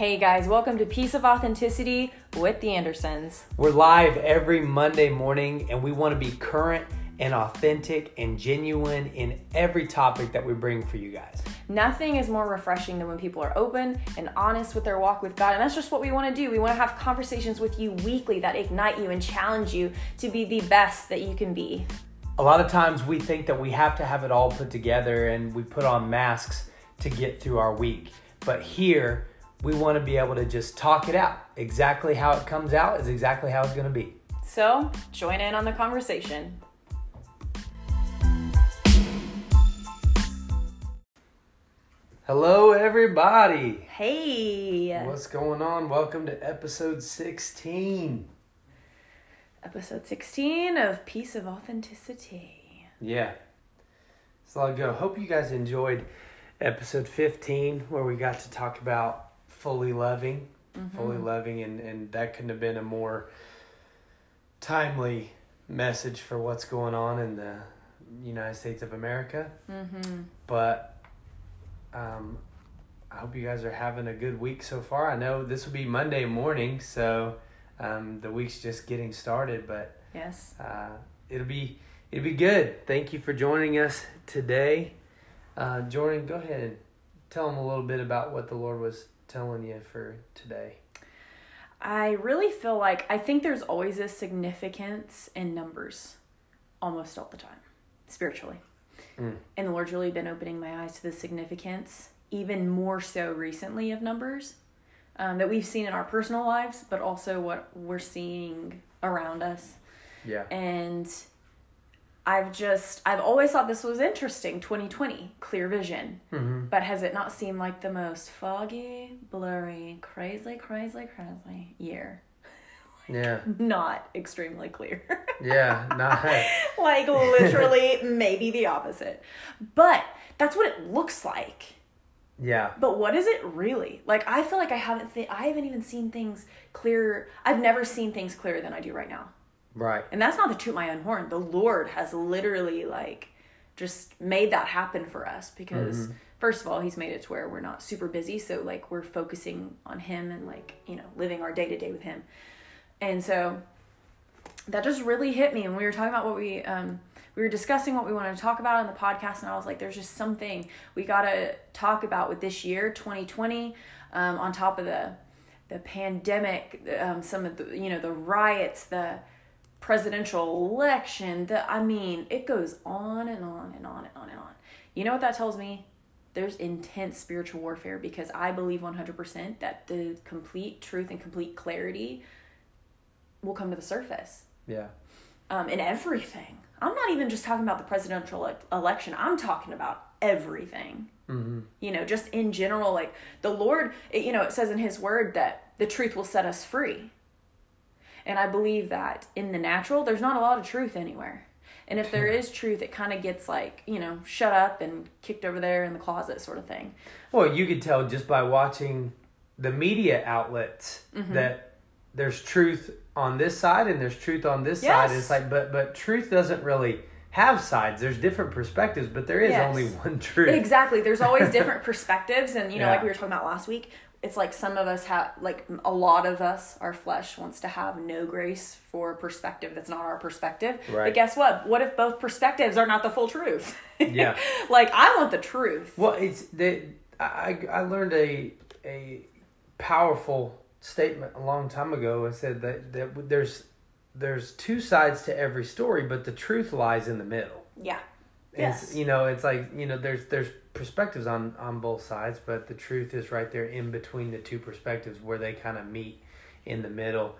Hey guys, welcome to Piece of Authenticity with the Andersons. We're live every Monday morning and we want to be current and authentic and genuine in every topic that we bring for you guys. Nothing is more refreshing than when people are open and honest with their walk with God. And that's just what we want to do. We want to have conversations with you weekly that ignite you and challenge you to be the best that you can be. A lot of times we think that we have to have it all put together and we put on masks to get through our week. But here, we want to be able to just talk it out. Exactly how it comes out is exactly how it's going to be. So, join in on the conversation. Hello, everybody. Hey. What's going on? Welcome to episode 16. Episode 16 of Piece of Authenticity. Yeah. So I'll go. Hope you guys enjoyed episode 15 where we got to talk about fully loving, mm-hmm. fully loving, and, and that couldn't have been a more timely message for what's going on in the United States of America. Mm-hmm. But um, I hope you guys are having a good week so far. I know this will be Monday morning, so um, the week's just getting started, but yes, uh, it'll be it'll be good. Thank you for joining us today. Uh, Jordan, go ahead and tell them a little bit about what the Lord was telling you for today. I really feel like I think there's always a significance in numbers almost all the time, spiritually. Mm. And the Lord's really been opening my eyes to the significance, even more so recently, of numbers um, that we've seen in our personal lives, but also what we're seeing around us. Yeah. And I've just I've always thought this was interesting 2020 clear vision. Mm-hmm. but has it not seemed like the most foggy blurry crazy crazy crazy year? Yeah. Not extremely clear. Yeah not. Like literally maybe the opposite. But that's what it looks like. Yeah. But what is it really? Like I feel like I haven't th- I haven't even seen things clear I've never seen things clearer than I do right now Right. And that's not to toot my own horn. The Lord has literally like just made that happen for us because mm-hmm. first of all, he's made it to where we're not super busy, so like we're focusing on him and like, you know, living our day to day with him. And so that just really hit me and we were talking about what we um we were discussing what we wanted to talk about in the podcast and I was like there's just something we got to talk about with this year 2020 um, on top of the the pandemic um, some of the you know the riots the presidential election. The I mean, it goes on and on and on and on and on. You know what that tells me? There's intense spiritual warfare because I believe 100% that the complete truth and complete clarity will come to the surface. Yeah. Um, in everything. I'm not even just talking about the presidential election. I'm talking about everything. Mm-hmm. You know, just in general, like the Lord, it, you know, it says in His Word that the truth will set us free. And I believe that in the natural, there's not a lot of truth anywhere. And if there is truth, it kind of gets like, you know, shut up and kicked over there in the closet sort of thing. Well, you could tell just by watching the media outlets mm-hmm. that there's truth on this side and there's truth on this yes. side. It's like, but but truth doesn't really have sides. There's different perspectives, but there is yes. only one truth. Exactly. There's always different perspectives, and you know, yeah. like we were talking about last week, it's like some of us have like a lot of us our flesh wants to have no grace for perspective that's not our perspective. Right. but guess what? What if both perspectives are not the full truth? Yeah. Like i want the truth. Well it's the i i learned a a powerful statement a long time ago. It said that that there's there's two sides to every story but the truth lies in the middle. Yeah. Yes. you know it's like you know there's there's perspectives on on both sides, but the truth is right there in between the two perspectives where they kind of meet in the middle.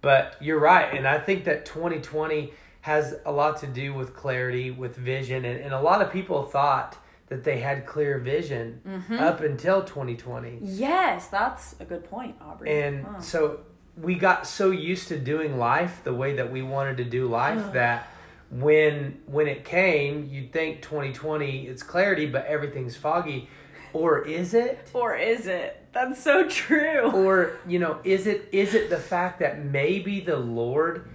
But you're right, and I think that 2020 has a lot to do with clarity, with vision, and, and a lot of people thought that they had clear vision mm-hmm. up until 2020. Yes, that's a good point, Aubrey. And huh. so we got so used to doing life the way that we wanted to do life that when when it came, you'd think 2020 it's clarity, but everything's foggy. Or is it? Or is it? That's so true. Or, you know, is it is it the fact that maybe the Lord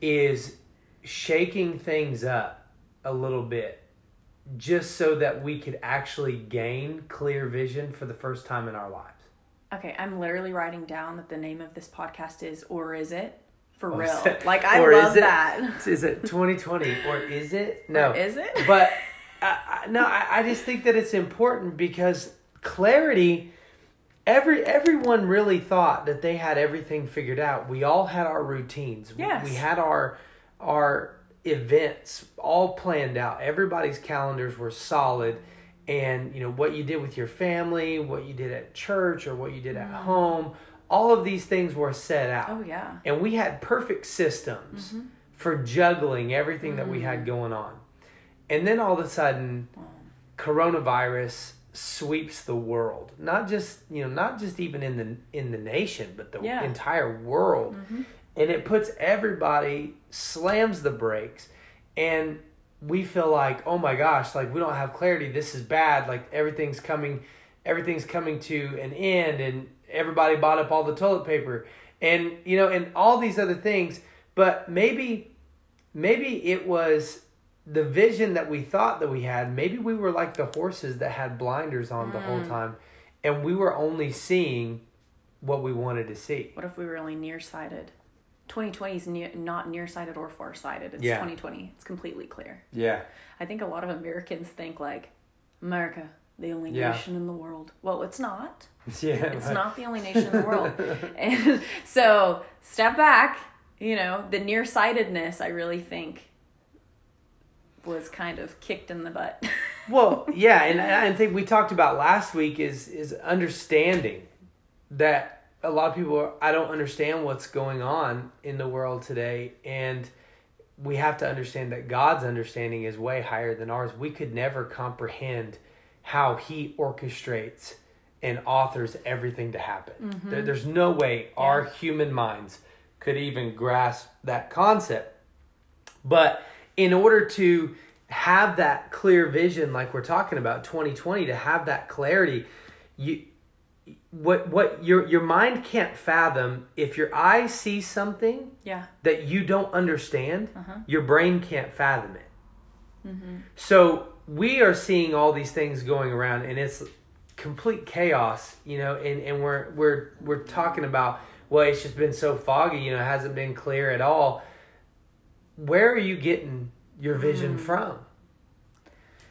is shaking things up a little bit just so that we could actually gain clear vision for the first time in our lives? Okay, I'm literally writing down that the name of this podcast is Or Is It? For Or real. Like I or is love it- that. Is it 2020 or is it? No. Or is it? but I, I, no, I, I just think that it's important because clarity. Every everyone really thought that they had everything figured out. We all had our routines. We- Yes. We, had our our events all planned out. Everybody's calendars were solid, and you know what you did with your family, what you did at church, or what you did at mm-hmm. home. All of these things were set out Oh yeah. and we had perfect systems mm-hmm. for juggling everything that we had mm-hmm. going on. And then all of a sudden, coronavirus sweeps the world. Not just you know, not just even in the in the nation, but the Yeah. entire world. Mm-hmm. And it puts everybody slams the brakes, and we feel like, oh my gosh, like we don't have clarity. This is bad. Like everything's coming, everything's coming to an end, and everybody bought up all the toilet paper, and you know, and all these other things. But maybe, maybe it was the vision that we thought that we had. Maybe we were like the horses that had blinders on the whole mm. time, and we were only seeing what we wanted to see. What if we were only nearsighted? 2020 is near, not nearsighted or farsighted. It's Yeah. 2020. It's completely clear. Yeah. I think a lot of Americans think like America, the only Yeah. nation in the world. Well, it's not. Yeah. It's not the only nation in the world. and so step back, you know, the nearsightedness I really think was kind of kicked in the butt. Well, yeah, and I think we talked about last week is is understanding that a lot of people I don't understand what's going on in the world today and we have to understand that God's understanding is way higher than ours. We could never comprehend how he orchestrates and authors everything to happen. Mm-hmm. There, there's no way our human minds could even grasp that concept. But in order to have that clear vision, like we're talking about 2020, to have that clarity, you what what your your mind can't fathom if your eye sees something yeah. that you don't understand, uh-huh. your brain can't fathom it. Mm-hmm. So we are seeing all these things going around, and it's complete chaos, you know. And, and we're we're we're talking about well, it's just been so foggy, you know, it hasn't been clear at all. Where are you getting your vision mm-hmm. from?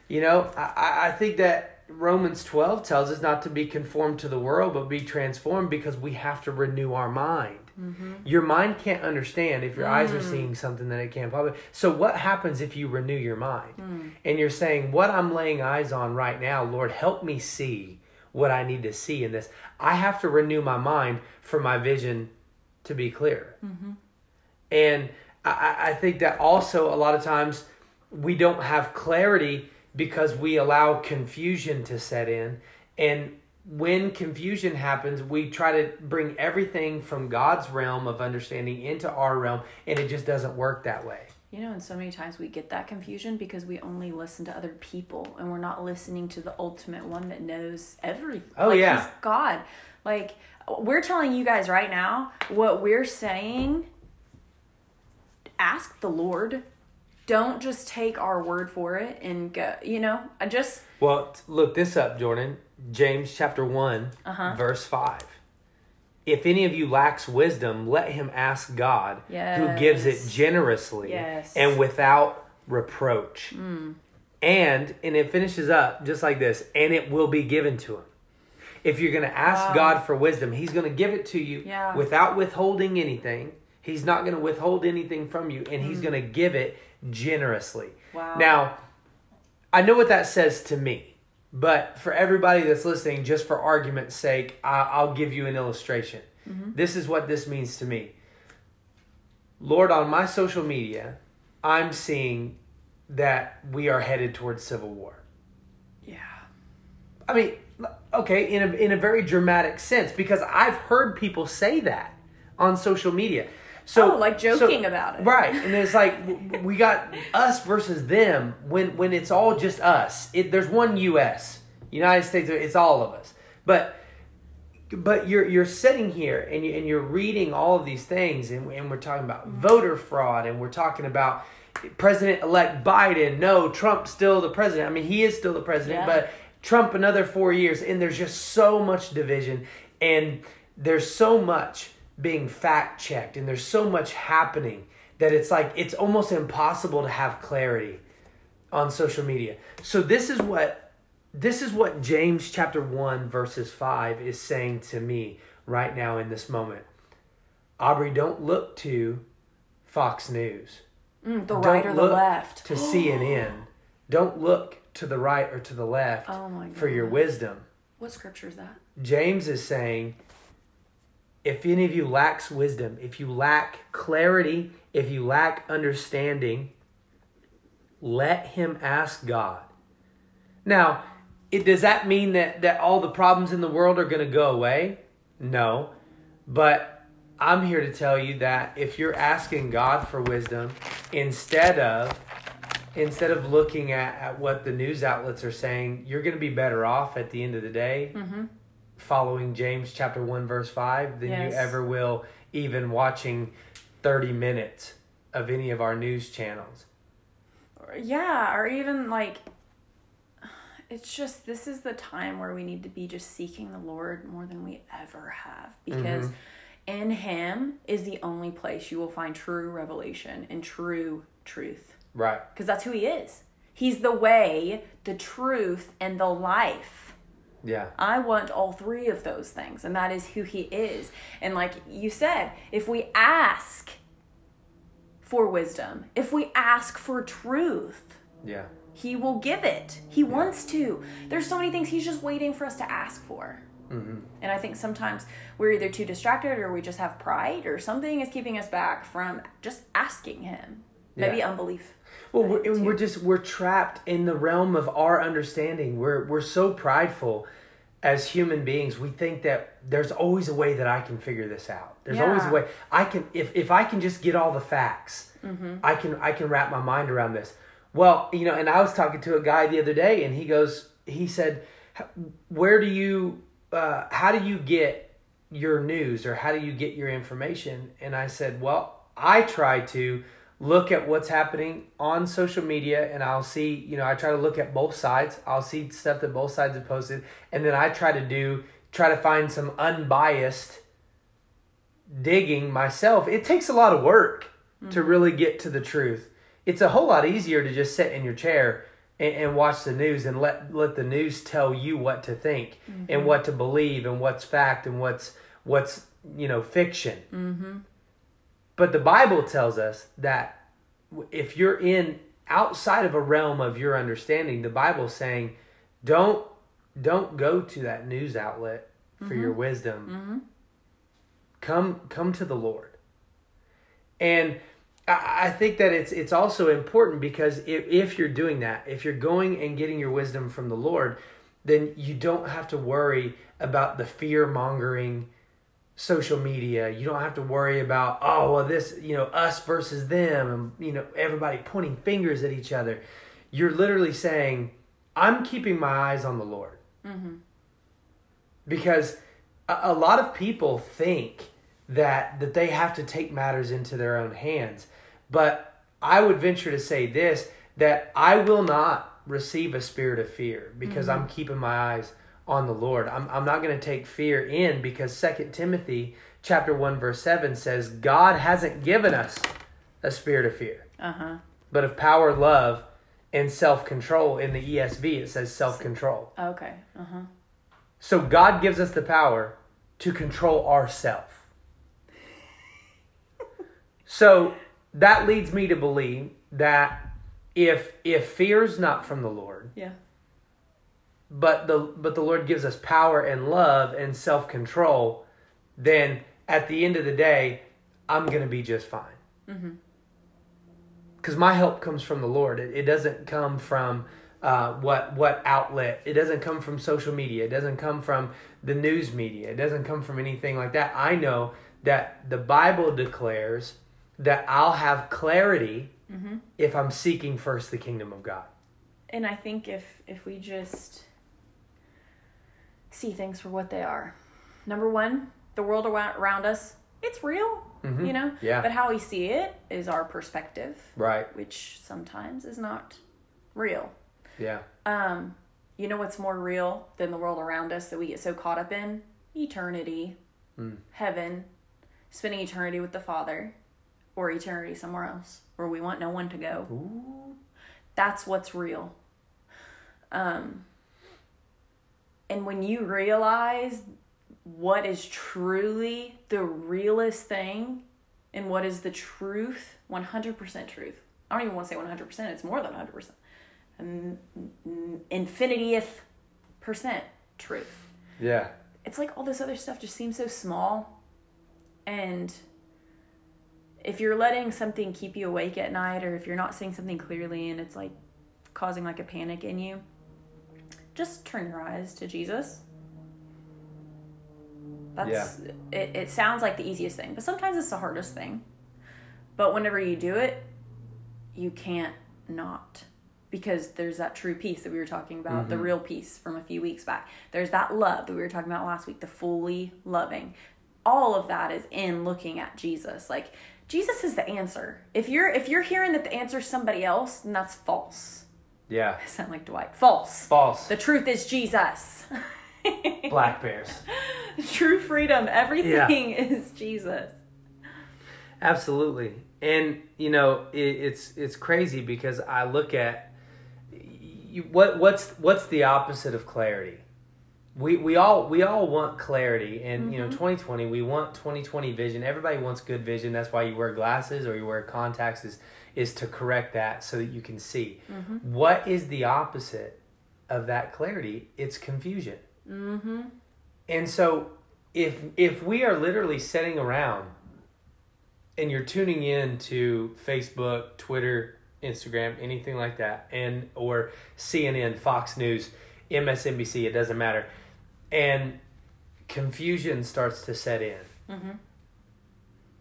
You know, I- I, I think that Romans 12 tells us not to be conformed to the world, but be transformed because we have to renew our mind. Mm-hmm. Your mind can't understand if your eyes are mm. seeing something that it can't probably. So, what happens if you renew your mind mm. and you're saying, What I'm laying eyes on right now, Lord, help me see what I need to see in this? I have to renew my mind for my vision to be clear. Mm-hmm. And I- I, I think that also a lot of times we don't have clarity because we allow confusion to set in. And when confusion happens, we try to bring everything from God's realm of understanding into our realm, and it just doesn't work that way. You know, and so many times we get that confusion because we only listen to other people and we're not listening to the ultimate one that knows everything. Oh, like, yeah. God. Like, we're telling you guys right now what we're saying. Ask the Lord. Don't just take our word for it and go, you know, I just, Well, look this up, Jordan. James chapter one Uh-huh. verse 5. If any of you lacks wisdom, let him ask God, who gives it generously Yes. and without reproach. And and it finishes up just like this, and it will be given to him. If you're going to ask Wow. God for wisdom, he's going to give it to you Yeah. without withholding anything. He's not going to withhold anything from you, and he's going to give it generously. Wow. Now, I know what that says to me, but for everybody that's listening, just for argument's sake, I, I'll give you an illustration. Mm-hmm. This is what this means to me. Lord, on my social media, I'm seeing that we are headed towards civil war. yeah. I mean, okay, in a in a very dramatic sense, because I've heard people say that on social media. So Oh, like joking about it. right? And it's like we got us versus them when when it's all just us. It, there's one U.S. United States. It's all of us. But but you're you're sitting here and you and you're reading all of these things, and and we're talking about mm-hmm. voter fraud, and we're talking about President elect Biden. No, Trump's still the president. I mean, he is still the president, Yeah. but Trump another four years, and there's just so much division. And there's so much being fact checked and there's so much happening that it's like it's almost impossible to have clarity on social media. So this is what this is what James chapter 1 verses 5 is saying to me right now in this moment. Aubrey, don't look to Fox News. Mm, the right or the left. To CNN. Don't look to the right or to the left Oh for your wisdom. What scripture is that? James is saying if any of you lacks wisdom, if you lack clarity, if you lack understanding, let him ask God. Now, it, does that mean that, that all the problems in the world are going to go away? No. But I'm here to tell you that if you're asking God for wisdom instead of instead of looking at, at what the news outlets are saying, you're going to be better off at the end of the day Mm-hmm. Following James chapter 1 verse 5 than Yes. you ever will even watching 30 minutes of any of our news channels. Yeah, or even like it's just this is the time where we need to be just seeking the Lord more than we ever have because mm-hmm. in him is the only place you will find true revelation and true truth Right. because that's who he is. He's the way, the truth, and the life. Yeah. I want all three of those things, and that is who he is. And like you said, if we ask for wisdom, if we ask for truth, Yeah. he will give it. He wants to. There's so many things he's just waiting for us to ask for. Mm-hmm. And I think sometimes we're either too distracted or we just have pride or something is keeping us back from just asking him. Maybe Yeah. unbelief. Well, we're, and we're just we're trapped in the realm of our understanding. We're we're so prideful as human beings. We think that there's always a way that I can figure this out. There's always a way I can if if I can just get all the facts, I can I can wrap my mind around this. Well, you know, and I was talking to a guy the other day, and he goes, he said, "Where do you, uh, how do you get your news, or how do you get your information?" And I said, "Well, I try to." Look at what's happening on social media and I'll see, you know, I try to look at both sides. I'll see stuff that both sides have posted and then I try to do try to find some unbiased digging myself. It takes a lot of work to really get to the truth. It's a whole lot easier to just sit in your chair and, and watch the news and let let the news tell you what to think and what to believe and what's fact and what's what's you know fiction. Mm-hmm. But the Bible tells us that if you're in outside of a realm of your understanding, the Bible's saying, don't don't go to that news outlet for your wisdom. Mm-hmm. Come come to the Lord. And I I think that it's it's also important because if, if you're doing that, if you're going and getting your wisdom from the Lord, then you don't have to worry about the fear mongering social media. You don't have to worry about, oh, well, this, you know, us versus them, and, you know, everybody pointing fingers at each other. You're literally saying, I'm keeping my eyes on the Lord. Mm-hmm. Because a, a lot of people think that that they have to take matters into their own hands. But I would venture to say this that I will not receive a spirit of fear because I'm keeping my eyes on the Lord. I'm I'm not going to take fear in because Second Timothy chapter 1 verse 7 says God hasn't given us a spirit of fear, Uh-huh. but of power, love, and self-control. In the ESV it says self-control. Okay. Uh-huh. So God gives us the power to control ourself. so that leads me to believe that if if fear is not from the Lord, Yeah. But the but the Lord gives us power and love and self-control, then at the end of the day, I'm going to be just fine. Mm-hmm. Because my help comes from the Lord. It, it doesn't come from uh, what what outlet. It doesn't come from social media. It doesn't come from the news media. It doesn't come from anything like that. I know that the Bible declares that I'll have clarity Mm-hmm. if I'm seeking first the kingdom of God. And I think if if we just see things for what they are. Number one, the world around us, it's real, Mhm. you know? Yeah. But how we see it is our perspective, Right. which sometimes is not real. Yeah. Um, you know what's more real than the world around us that we get so caught up in? eternity, Mm. heaven, spending eternity with the Father, or eternity somewhere else where we want no one to go. Ooh. That's what's real. Um, and when you realize what is truly the realest thing and what is the truth, 100% truth. I don't even want to say 100%, it's more than 100%. Um, infinitieth percent truth. Yeah. It's like all this other stuff just seems so small. And if you're letting something keep you awake at night or if you're not seeing something clearly and it's like causing like a panic in you, just turn your eyes to Jesus. That's it, it sounds like the easiest thing, but sometimes it's the hardest thing. But whenever you do it, you can't not because there's that true peace that we were talking about, the mm-hmm. real peace from a few weeks back. There's that love that we were talking about last week, the fully loving. All of that is in looking at Jesus. Like Jesus is the answer. If you're if you're hearing that the answer is somebody else, then that's false. Yeah. I sound like Dwight. False. False. The truth is Jesus. Black bears. True freedom. Everything is Jesus. Absolutely. And you know, it, it's it's crazy because I look at you, what what's what's the opposite of clarity? We we all we all want clarity and you know 2020 we want 2020 vision. Everybody wants good vision. That's why you wear glasses or you wear contacts is is to correct that so that you can see. What is the opposite of that clarity? It's confusion. Mm-hmm. And so if if we are literally sitting around and you're tuning in to Facebook, Twitter, Instagram, anything like that, and or CNN, Fox News, MSNBC, it doesn't matter, and confusion starts to set in. Mm-hmm.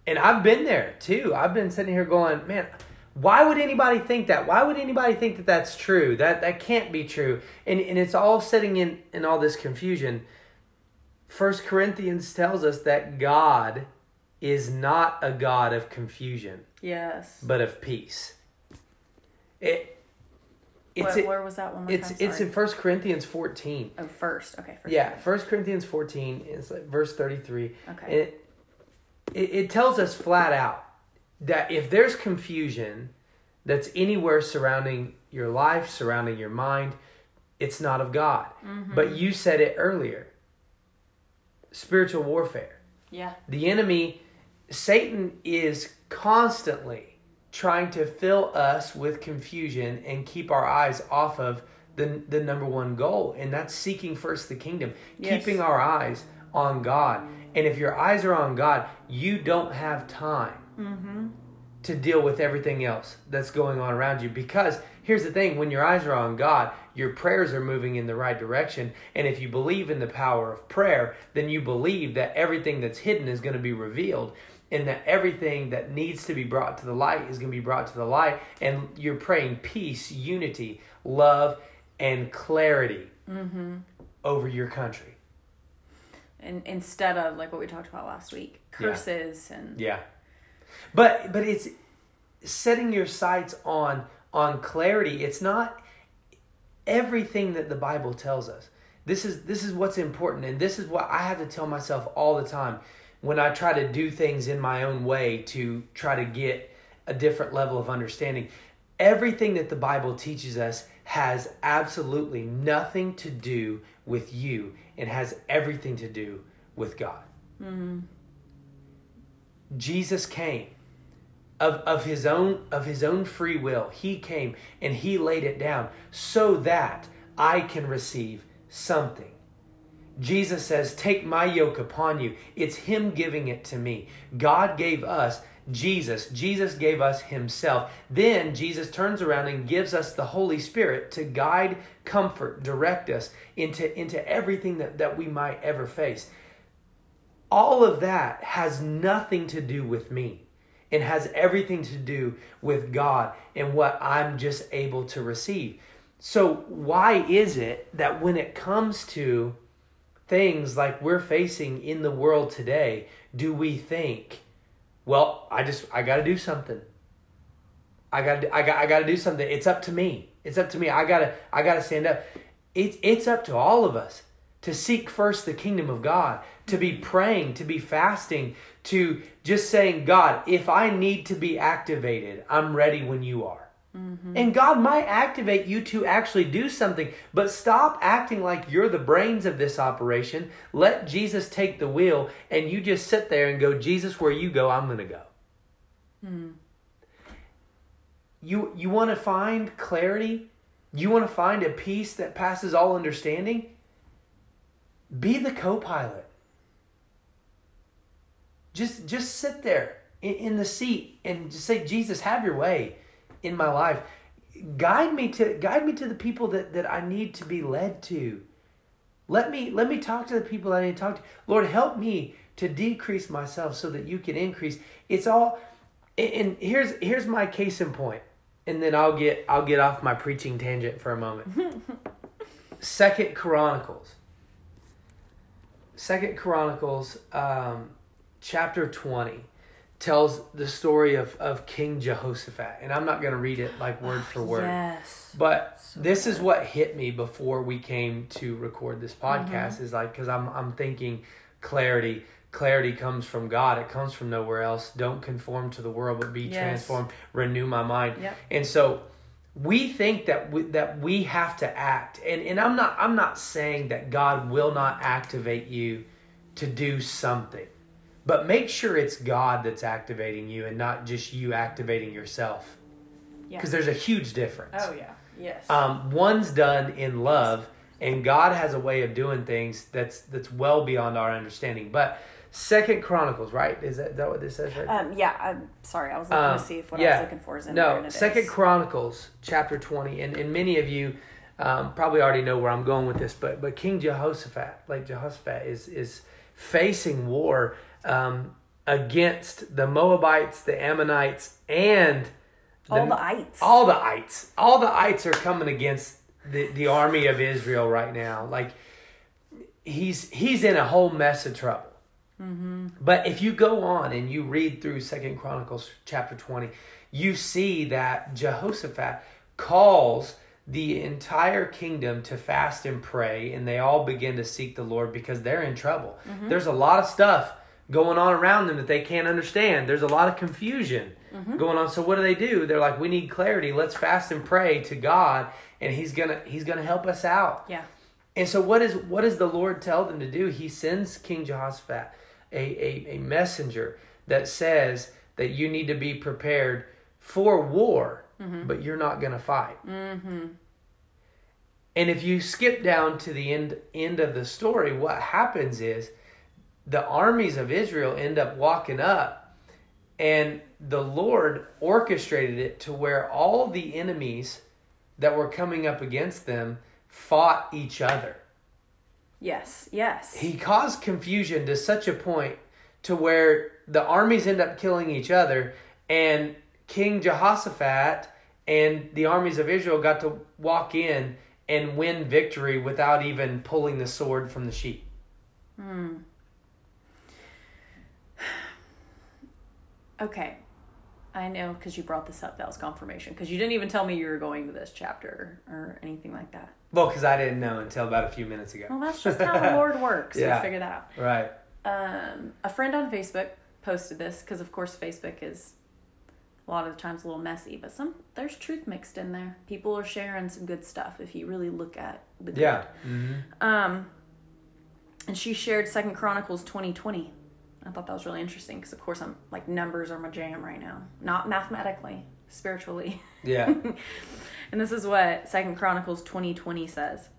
And I've been there too. I've been sitting here going, man, why would anybody think that? Why would anybody think that that's true? That that can't be true. And and it's all sitting in in all this confusion. First Corinthians tells us that God is not a God of confusion, Yes. but of peace. It it's Where, where was that one it's time? it's Sorry. in First Corinthians 14. oh, first. Okay. First. Yeah, First Corinthians 14 is like verse 33. Okay. It, it it tells us flat out that if there's confusion that's anywhere surrounding your life, surrounding your mind, it's not of God. Mm-hmm. But you said it earlier. Spiritual warfare. Yeah. The enemy, Satan is constantly trying to fill us with confusion and keep our eyes off of the, the number one goal, and that's seeking first the kingdom, Yes. keeping our eyes on God. And if your eyes are on God, you don't have time Mm-hmm. to deal with everything else that's going on around you. Because here's the thing when your eyes are on God, your prayers are moving in the right direction. And if you believe in the power of prayer, then you believe that everything that's hidden is going to be revealed. And that everything that needs to be brought to the light is going to be brought to the light. And you're praying peace, unity, love, and clarity Mm-hmm. over your country. And instead of like what we talked about last week, curses and Yeah. But but it's setting your sights on on clarity. It's not everything that the Bible tells us. This is this is what's important and this is what I have to tell myself all the time when I try to do things in my own way to try to get a different level of understanding. Everything that the Bible teaches us has absolutely nothing to do with you and has everything to do with God. Mm-hmm. Jesus came of, of his own of his own free will. He came and he laid it down so that I can receive something. Jesus says, "Take my yoke upon you." It's him giving it to me. God gave us Jesus. Jesus gave us himself. Then Jesus turns around and gives us the Holy Spirit to guide, comfort, direct us into into everything that, that we might ever face all of that has nothing to do with me and has everything to do with God and what I'm just able to receive. So, why is it that when it comes to things like we're facing in the world today, do we think, well, I just I got to do something. I got I got I got to do something. It's up to me. It's up to me. I got to I got to stand up. It's it's up to all of us to seek first the kingdom of God, to be praying, to be fasting, to just saying, God, if I need to be activated, I'm ready when you are. Mm-hmm. And God might activate you to actually do something, but stop acting like you're the brains of this operation. Let Jesus take the wheel, and you just sit there and go, Jesus, where you go, I'm going to go. Mm. You, you want to find clarity? You want to find a peace that passes all understanding? Be the co pilot. Just, just sit there in, in the seat and just say, Jesus, have your way in my life. Guide me to guide me to the people that, that I need to be led to. Let me let me talk to the people that I need to talk to. Lord, help me to decrease myself so that you can increase. It's all and here's here's my case in point. And then I'll get I'll get off my preaching tangent for a moment. Second Chronicles. Second Chronicles um, chapter 20 tells the story of, of King Jehoshaphat. And I'm not going to read it like word for word. Yes. But so this good. is what hit me before we came to record this podcast mm-hmm. is like, cause I'm, I'm thinking clarity, clarity comes from God. It comes from nowhere else. Don't conform to the world, but be yes. transformed, renew my mind. Yep. And so we think that we, that we have to act. And, and I'm not, I'm not saying that God will not activate you to do something but make sure it's God that's activating you and not just you activating yourself. Because yeah. there's a huge difference. Oh, yeah. Yes. Um, one's done in love, and God has a way of doing things that's that's well beyond our understanding. But Second Chronicles, right? Is that, is that what this says? Right? Um, yeah. I'm sorry. I was looking um, to see if what yeah. I was looking for is in no, there. No. Second Chronicles, chapter twenty, and, and many of you um, probably already know where I'm going with this, but but King Jehoshaphat, like Jehoshaphat, is is facing war um, against the Moabites, the Ammonites, and the, all the ites. All the ites. All the ites are coming against the, the army of Israel right now. Like he's he's in a whole mess of trouble. Mm-hmm. But if you go on and you read through Second Chronicles chapter twenty, you see that Jehoshaphat calls the entire kingdom to fast and pray, and they all begin to seek the Lord because they're in trouble. Mm-hmm. There's a lot of stuff going on around them that they can't understand. There's a lot of confusion mm-hmm. going on. So what do they do? They're like, we need clarity. Let's fast and pray to God, and He's gonna He's gonna help us out. Yeah. And so what is what does the Lord tell them to do? He sends King Jehoshaphat a, a, a messenger that says that you need to be prepared for war, mm-hmm. but you're not gonna fight. Mm-hmm. And if you skip down to the end end of the story, what happens is the armies of Israel end up walking up, and the Lord orchestrated it to where all the enemies that were coming up against them fought each other. Yes, yes. He caused confusion to such a point to where the armies end up killing each other, and King Jehoshaphat and the armies of Israel got to walk in and win victory without even pulling the sword from the sheath. Hmm. Okay. I know because you brought this up. That was confirmation because you didn't even tell me you were going to this chapter or anything like that. Well, because I didn't know until about a few minutes ago. Well, that's just how the Lord works. yeah. We figure that out. Right. Um, a friend on Facebook posted this because, of course, Facebook is a lot of the times a little messy, but some there's truth mixed in there. People are sharing some good stuff if you really look at the good. Yeah. Mm-hmm. Um, and she shared Second Chronicles twenty twenty I thought that was really interesting because, of course, I'm like numbers are my jam right now. Not mathematically, spiritually. Yeah. and this is what Second Chronicles twenty twenty says.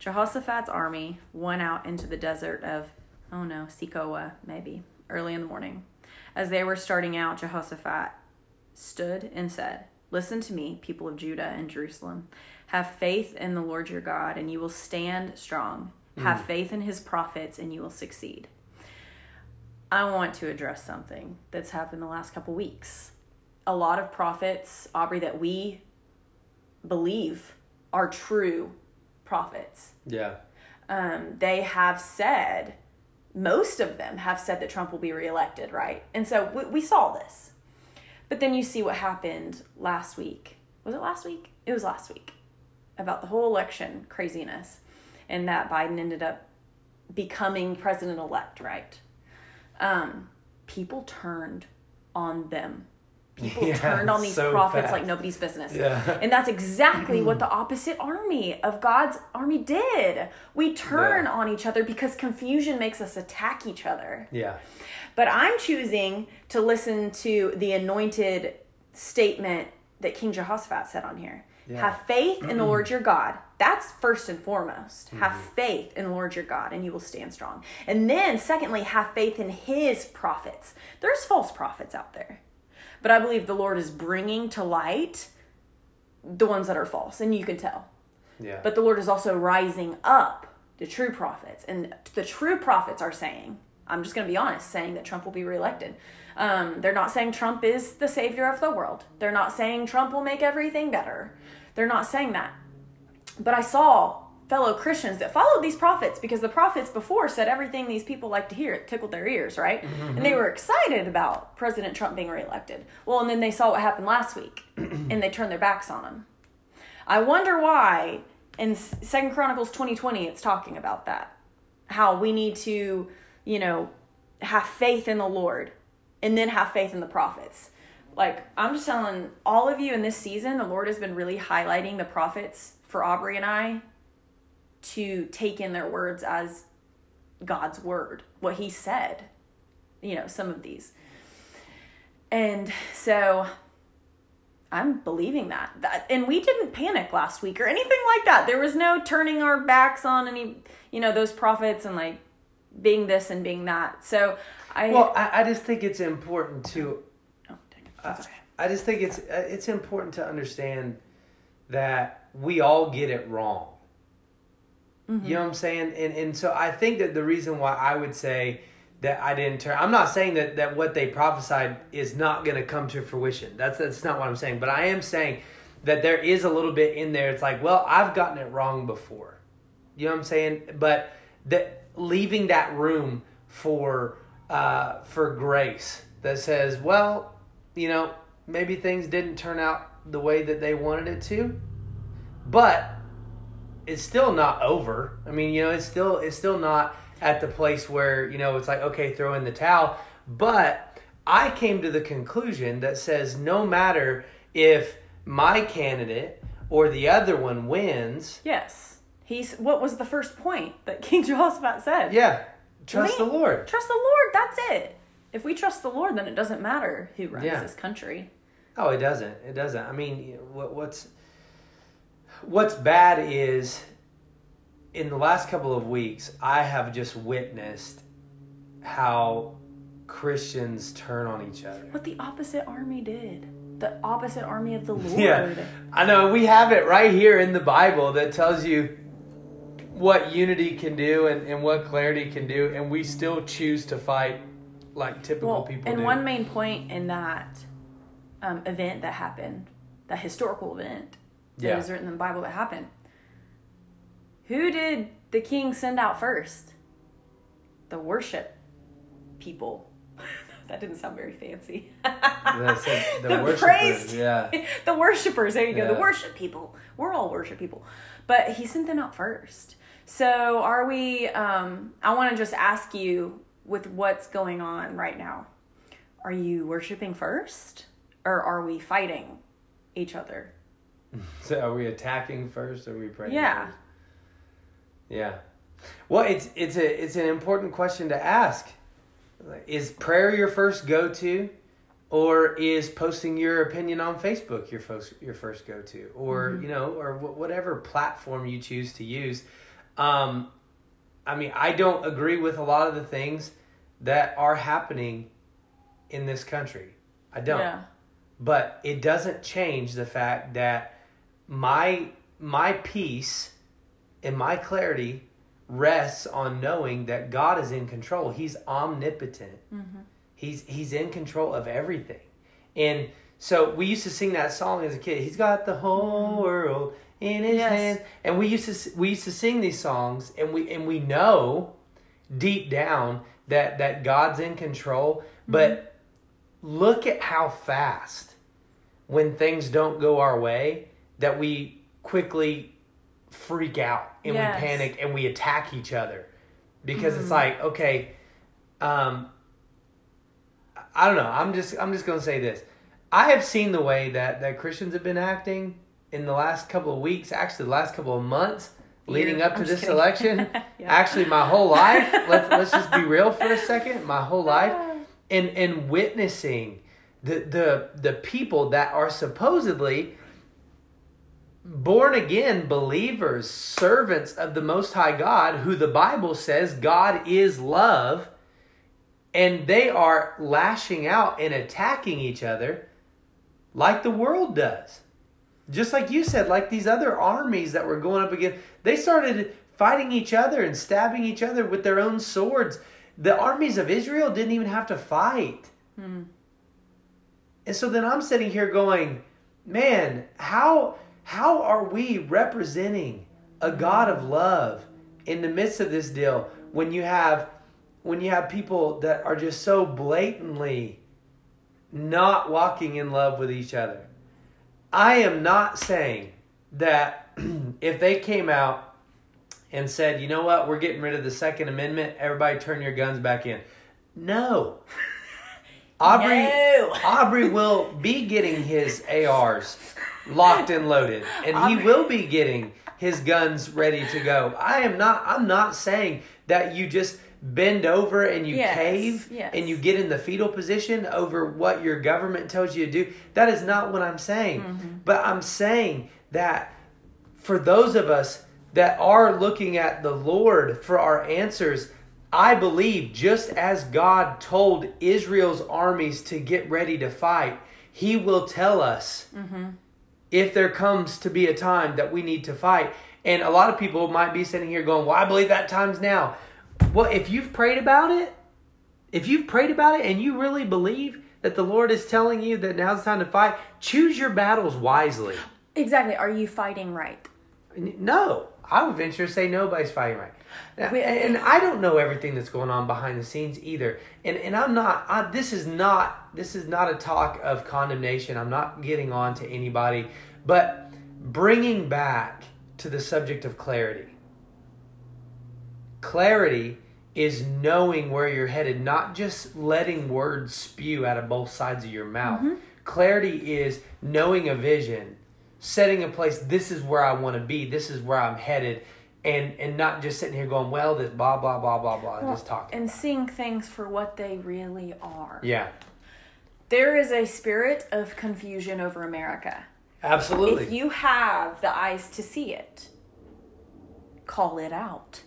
Jehoshaphat's army went out into the desert of, oh no, Tekoa, maybe, early in the morning. As they were starting out, Jehoshaphat stood and said, Listen to me, people of Judah and Jerusalem. Have faith in the Lord your God, and you will stand strong. Have mm. faith in his prophets, and you will succeed. I want to address something that's happened the last couple weeks. A lot of prophets, Aubrey, that we believe are true prophets. Yeah. Um, they have said, most of them have said that Trump will be reelected, right? And so we, we saw this. But then you see what happened last week. Was it last week? It was last week about the whole election craziness. and that Biden ended up becoming president elect, right? Um, people turned on them. People Yeah, turned on these so prophets fast. like nobody's business. Yeah. And that's exactly what the opposite army of God's army did. We turn Yeah. on each other because confusion makes us attack each other. Yeah. But I'm choosing to listen to the anointed statement that King Jehoshaphat said on here. Yeah. Have faith in the Lord your God. That's first and foremost. Have Mm-hmm. faith in the Lord your God, and you will stand strong. And then, secondly, have faith in his prophets. There's false prophets out there. But I believe the Lord is bringing to light the ones that are false, and you can tell. Yeah. But the Lord is also rising up the true prophets. And the true prophets are saying, I'm just going to be honest, saying that Trump will be reelected. Um, they're not saying Trump is the savior of the world. They're not saying Trump will make everything better. They're not saying that. But I saw fellow Christians that followed these prophets because the prophets before said everything these people like to hear. It tickled their ears, right? Mm-hmm. And they were excited about President Trump being reelected. Well, and then they saw what happened last week and they turned their backs on him. I wonder why in Second Chronicles 2020 it's talking about that. How we need to, you know, have faith in the Lord and then have faith in the prophets. Like I'm just telling all of you in this season, the Lord has been really highlighting the prophets for Aubrey and I to take in their words as God's word, what he said. You know, some of these. And so I'm believing that. that. And we didn't panic last week or anything like that. There was no turning our backs on any, you know, those prophets and like being this and being that. So I. Well, I, I just think it's important to. Dang it. That's okay. I just think it's uh, it's important to understand that we all get it wrong. Mm-hmm. You know what I'm saying? And and so I think that the reason why I would say that I didn't turn I'm not saying that, that what they prophesied is not gonna come to fruition. That's that's not what I'm saying. But I am saying that there is a little bit in there. It's like, well, I've gotten it wrong before. You know what I'm saying? But that leaving that room for uh, for grace that says, well, you know, maybe things didn't turn out the way that they wanted it to, but it's still not over. I mean, you know, it's still it's still not at the place where you know it's like okay, throw in the towel. But I came to the conclusion that says no matter if my candidate or the other one wins, Yes. He's. What was the first point that King Jehoshaphat said? yeah, trust the Lord. Trust the Lord. That's it. If we trust the Lord, then it doesn't matter who runs Yeah. this country. Oh, it doesn't. It doesn't. I mean, what, what's what's bad is in the last couple of weeks, I have just witnessed how Christians turn on each other. What the opposite army did. The opposite army of the Lord. Yeah, I know. We have it right here in the Bible that tells you what unity can do and, and what clarity can do, and we still choose to fight like typical Well, people and do. one main point in that um, event that happened, that historical event that Yeah. is written in the Bible that happened, who did the king send out first? The worship people. that didn't sound very fancy. The the worshipers, praise, yeah. the worshipers. There you go. Yeah. The worship people. We're all worship people, but he sent them out first. So are we? Um, I want to just ask you with what's going on right now. Are you worshiping first, or are we fighting each other? So are we attacking first or are we praying? Yeah. first? Yeah. Well, it's it's a it's an important question to ask. Is prayer your first go to, or is posting your opinion on Facebook your first your first go to, or you know, or wh- whatever platform you choose to use? Um, I mean, I don't agree with a lot of the things that are happening in this country. I don't Yeah. but it doesn't change the fact that my my peace and my clarity rests on knowing that God is in control. He's omnipotent. Mm-hmm. He's he's in control of everything. And so we used to sing that song as a kid. He's got the whole mm-hmm. world in his Yes. hands. And we used to we used to sing these songs and we and we know deep down that that God's in control, but look at how fast when things don't go our way that we quickly freak out and Yes. we panic and we attack each other because Mm-hmm. it's like okay um i don't know i'm just i'm just gonna say this i have seen the way that that christians have been acting in the last couple of weeks actually the last couple of months leading up to I'm this election Yeah. actually my whole life let's let's just be real for a second my whole life and and witnessing the the the people that are supposedly born again believers servants of the most high god who the bible says god is love and they are lashing out and attacking each other like the world does just like you said like these other armies that were going up against they started fighting each other and stabbing each other with their own swords. The armies of israel didn't even have to fight. Hmm. And so then i'm sitting here going man how how are we representing a hmm. god of love in the midst of this deal when you have when you have people that are just so blatantly not walking in love with each other i am not saying that if they came out and said you know what we're getting rid of the second amendment everybody turn your guns back in no aubrey No. Aubrey will be getting his ARs locked and loaded, and he will be getting his guns ready to go. I am not. I'm not saying that you just bend over and you Yes, cave yes. and you get in the fetal position over what your government tells you to do. That is not what I'm saying. Mm-hmm. But I'm saying that for those of us that are looking at the Lord for our answers, I believe just as God told Israel's armies to get ready to fight, He will tell us if there comes to be a time that we need to fight. And a lot of people might be sitting here going, Well, I believe that time's now. Well, if you've prayed about it, if you've prayed about it and you really believe that the Lord is telling you that now's the time to fight, choose your battles wisely. Exactly. Are you fighting right? No, I would venture to say nobody's fighting right. And, We- and I don't know everything that's going on behind the scenes either. And and I'm not. I, this is not. This is not a talk of condemnation. I'm not getting on to anybody, but bringing back to the subject of clarity. Clarity is knowing where you're headed, not just letting words spew out of both sides of your mouth. Mm-hmm. Clarity is knowing a vision, setting a place. This is where I want to be. This is where I'm headed, and and not just sitting here going, well, this blah blah blah blah blah, and just talking. And seeing things for what they really are. Yeah, There is a spirit of confusion over America. absolutely. If you have the eyes to see it, call it out.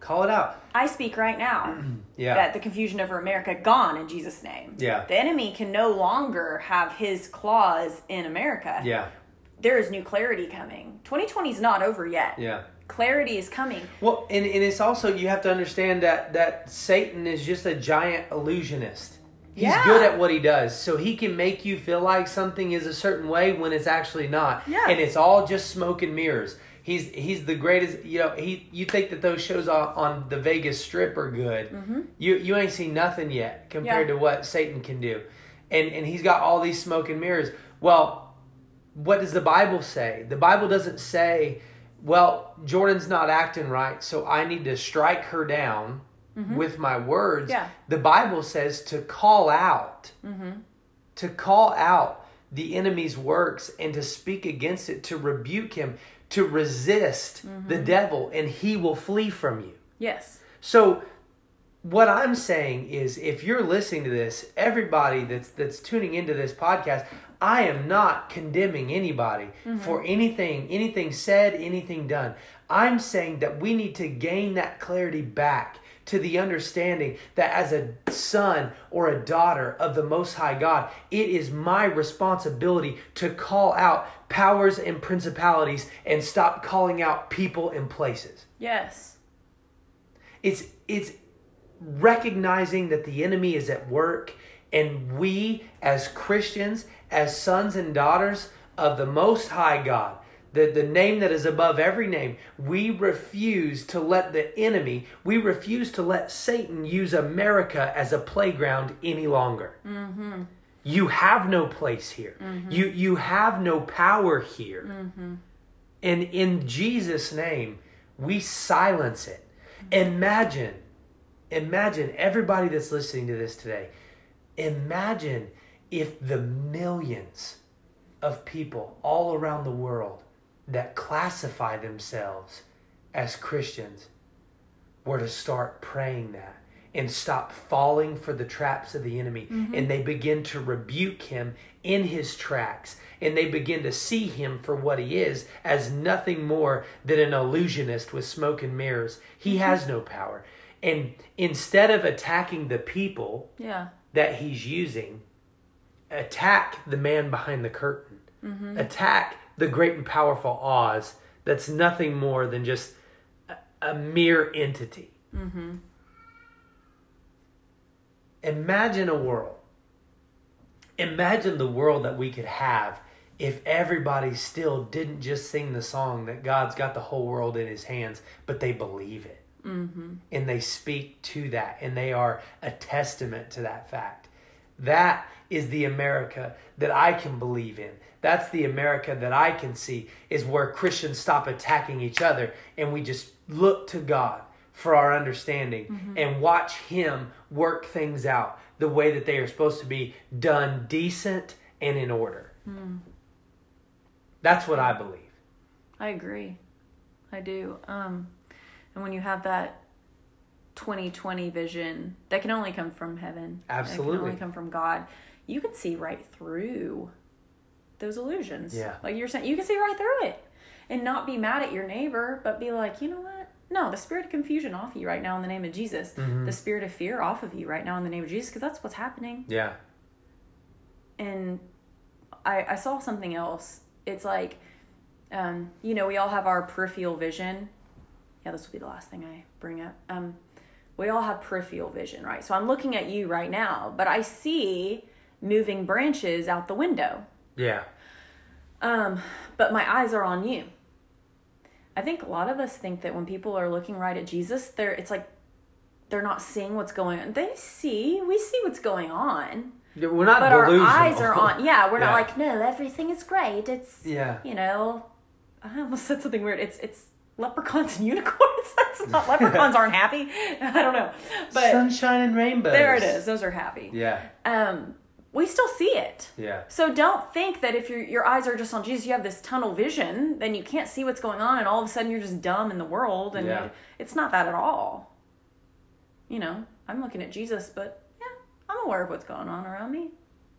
Call it out. I speak right now Yeah, that the confusion over America gone in Jesus' name. Yeah. The enemy can no longer have his claws in America. yeah, There is new clarity coming. 2020 is not over yet. yeah. Clarity is coming. Well, and, and it's also you have to understand that that Satan is just a giant illusionist. He's Yeah. good at what he does, so he can make you feel like something is a certain way when it's actually not. Yeah. And it's all just smoke and mirrors. He's he's the greatest. You know, he you think that those shows on, on the Vegas Strip are good. You you ain't seen nothing yet compared Mm-hmm. Yeah. to what Satan can do, and and he's got all these smoke and mirrors. Well, what does the Bible say? The Bible doesn't say, well, Jordan's not acting right, so I need to strike her down with my words. Yeah. The Bible says to call out, to call out the enemy's works and to speak against it, to rebuke him, to resist the mm-hmm. devil, and he will flee from you. Yes. So what I'm saying is if you're listening to this, everybody that's that's tuning into this podcast, I am not condemning anybody mm-hmm. for anything anything said, anything done. I'm saying that we need to gain that clarity back to the understanding that as a son or a daughter of the most high God, it is my responsibility to call out powers and principalities and stop calling out people and places. Yes. It's it's recognizing that the enemy is at work and we as Christians, as sons and daughters of the most high God, the, the name that is above every name, we refuse to let the enemy, we refuse to let Satan use America as a playground any longer. Mm-hmm. You have no place here. Mm-hmm. You you have no power here. Mm-hmm. And in Jesus' name, we silence it. Imagine, imagine everybody that's listening to this today, imagine if the millions of people all around the world that classify themselves as Christians were to start praying that and stop falling for the traps of the enemy. Mm-hmm. And they begin to rebuke him in his tracks. And they begin to see him for what he is as nothing more than an illusionist with smoke and mirrors. He mm-hmm. has no power. And instead of attacking the people Yeah. that he's using attack the man behind the curtain. Mm-hmm. Attack the great and powerful oz that's nothing more than just a, a mere entity. Mm-hmm. Imagine a world. Imagine the world that we could have if everybody still didn't just sing the song that god's got the whole world in his hands but they believe it. Mm-hmm. And they speak to that and they are a testament to that fact. That is the america that i can believe in. That's the america that i can see is where christians stop attacking each other and we just look to god for our understanding and watch him work things out the way that they are supposed to be done decent and in order. That's what i believe. I agree. I do. Um, and when you have that 2020 vision that can only come from heaven, that Absolutely. can only come from God, you can see right through those illusions. Yeah. Like you're saying, you can see right through it and not be mad at your neighbor, but be like, you know what? No, the spirit of confusion off you right now in the name of Jesus. Mm-hmm. The spirit of fear off of you right now in the name of Jesus, because that's what's happening yeah and I, I saw something else. It's like, um, you know, we all have our peripheral vision. Yeah, this will be the last thing I bring up. Um, we all have peripheral vision, right? So I'm looking at you right now, but I see moving branches out the window. yeah. Um, but my eyes are on you. I think a lot of us think that when people are looking right at Jesus, they're it's like they're not seeing what's going on. They see, we see what's going on. Yeah, we're not but our eyes are on yeah we're not like no everything is great. It's Yeah. you know i almost said something weird. It's it's leprechauns and unicorns. That's not leprechauns aren't happy. I don't know. But sunshine and rainbows. There it is. Those are happy. Yeah. Um we still see it yeah so don't think that if your your eyes are just on jesus you have this tunnel vision then you can't see what's going on and all of a sudden you're just dumb in the world and Yeah. you- it's not that at all you know i'm looking at jesus but yeah i'm aware of what's going on around me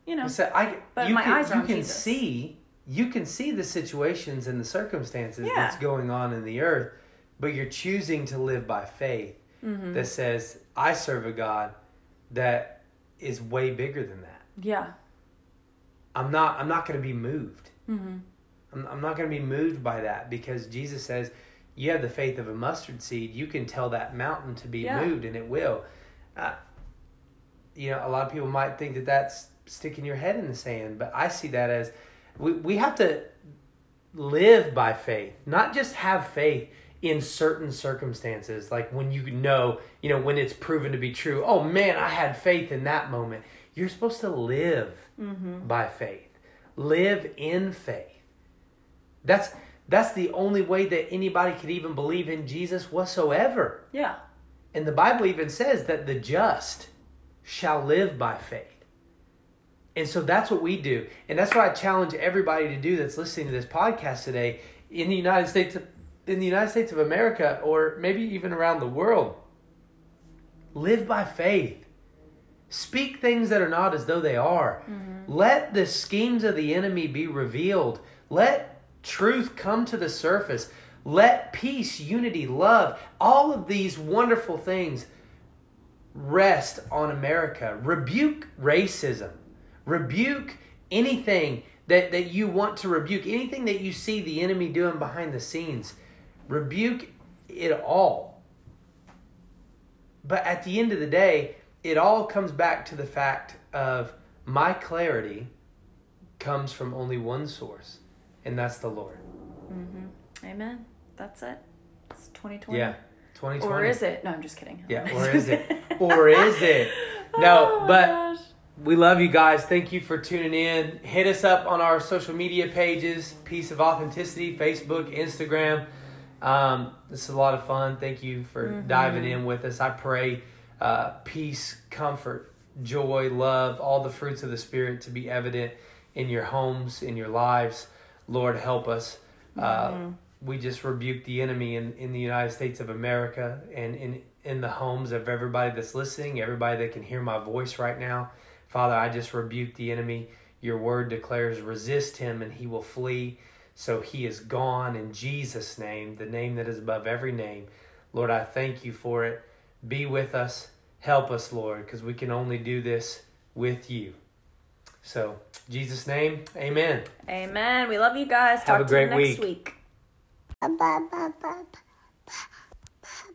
you know So I, But you my can, eyes are you on can Jesus. see, you can see the situations and the circumstances Yeah. that's going on in the earth, but you're choosing to live by faith Mm-hmm. that says, "I serve a God that is way bigger than that." Yeah I'm not. I'm not going to be moved. Mm-hmm. I'm, I'm not going to be moved by that because Jesus says, "You have the faith of a mustard seed. You can tell that mountain to be Yeah. moved, and it will." Uh, you know, a lot of people might think that that's sticking your head in the sand, but I see that as we we have to live by faith, not just have faith in certain circumstances, like when you know, you know, when it's proven to be true. Oh man, I had faith in that moment. You're supposed to live mm-hmm. by faith, live in faith. That's that's the only way that anybody could even believe in Jesus whatsoever. Yeah. And the Bible even says that the just shall live by faith. And so that's what we do. And that's what I challenge everybody to do that's listening to this podcast today in the United States in the United States of America or maybe even around the world. Live by faith. Speak things that are not as though they are. Mm-hmm. Let the schemes of the enemy be revealed. Let truth come to the surface. Let peace, unity, love, all of these wonderful things rest on America. Rebuke racism. Rebuke anything that, that you want to rebuke, anything that you see the enemy doing behind the scenes. Rebuke it all. But at the end of the day, it all comes back to the fact of my clarity comes from only one source, and that's the Lord. Amen. That's it. It's 2020. Yeah. 2020. Or is it? No, I'm just kidding. Yeah, or is it? Or is it? No, Oh, but gosh. we love you guys. Thank you for tuning in. Hit us up on our social media pages, Piece of Authenticity, Facebook, Instagram. Um, this is a lot of fun. Thank you for mm-hmm. diving in with us. I pray uh, peace, comfort, joy, love, all the fruits of the Spirit to be evident in your homes, in your lives. Lord, help us. Uh, mm-hmm. we just rebuke the enemy in, in the United States of America and in, in the homes of everybody that's listening, everybody that can hear my voice right now. Father, I just rebuke the enemy. Your word declares, resist him and he will flee. So he is gone in Jesus' name, the name that is above every name. Lord, I thank you for it. Be with us. Help us, Lord, because we can only do this with you. So, Jesus' name, amen. Amen. We love you guys. Have Talk a great week. week.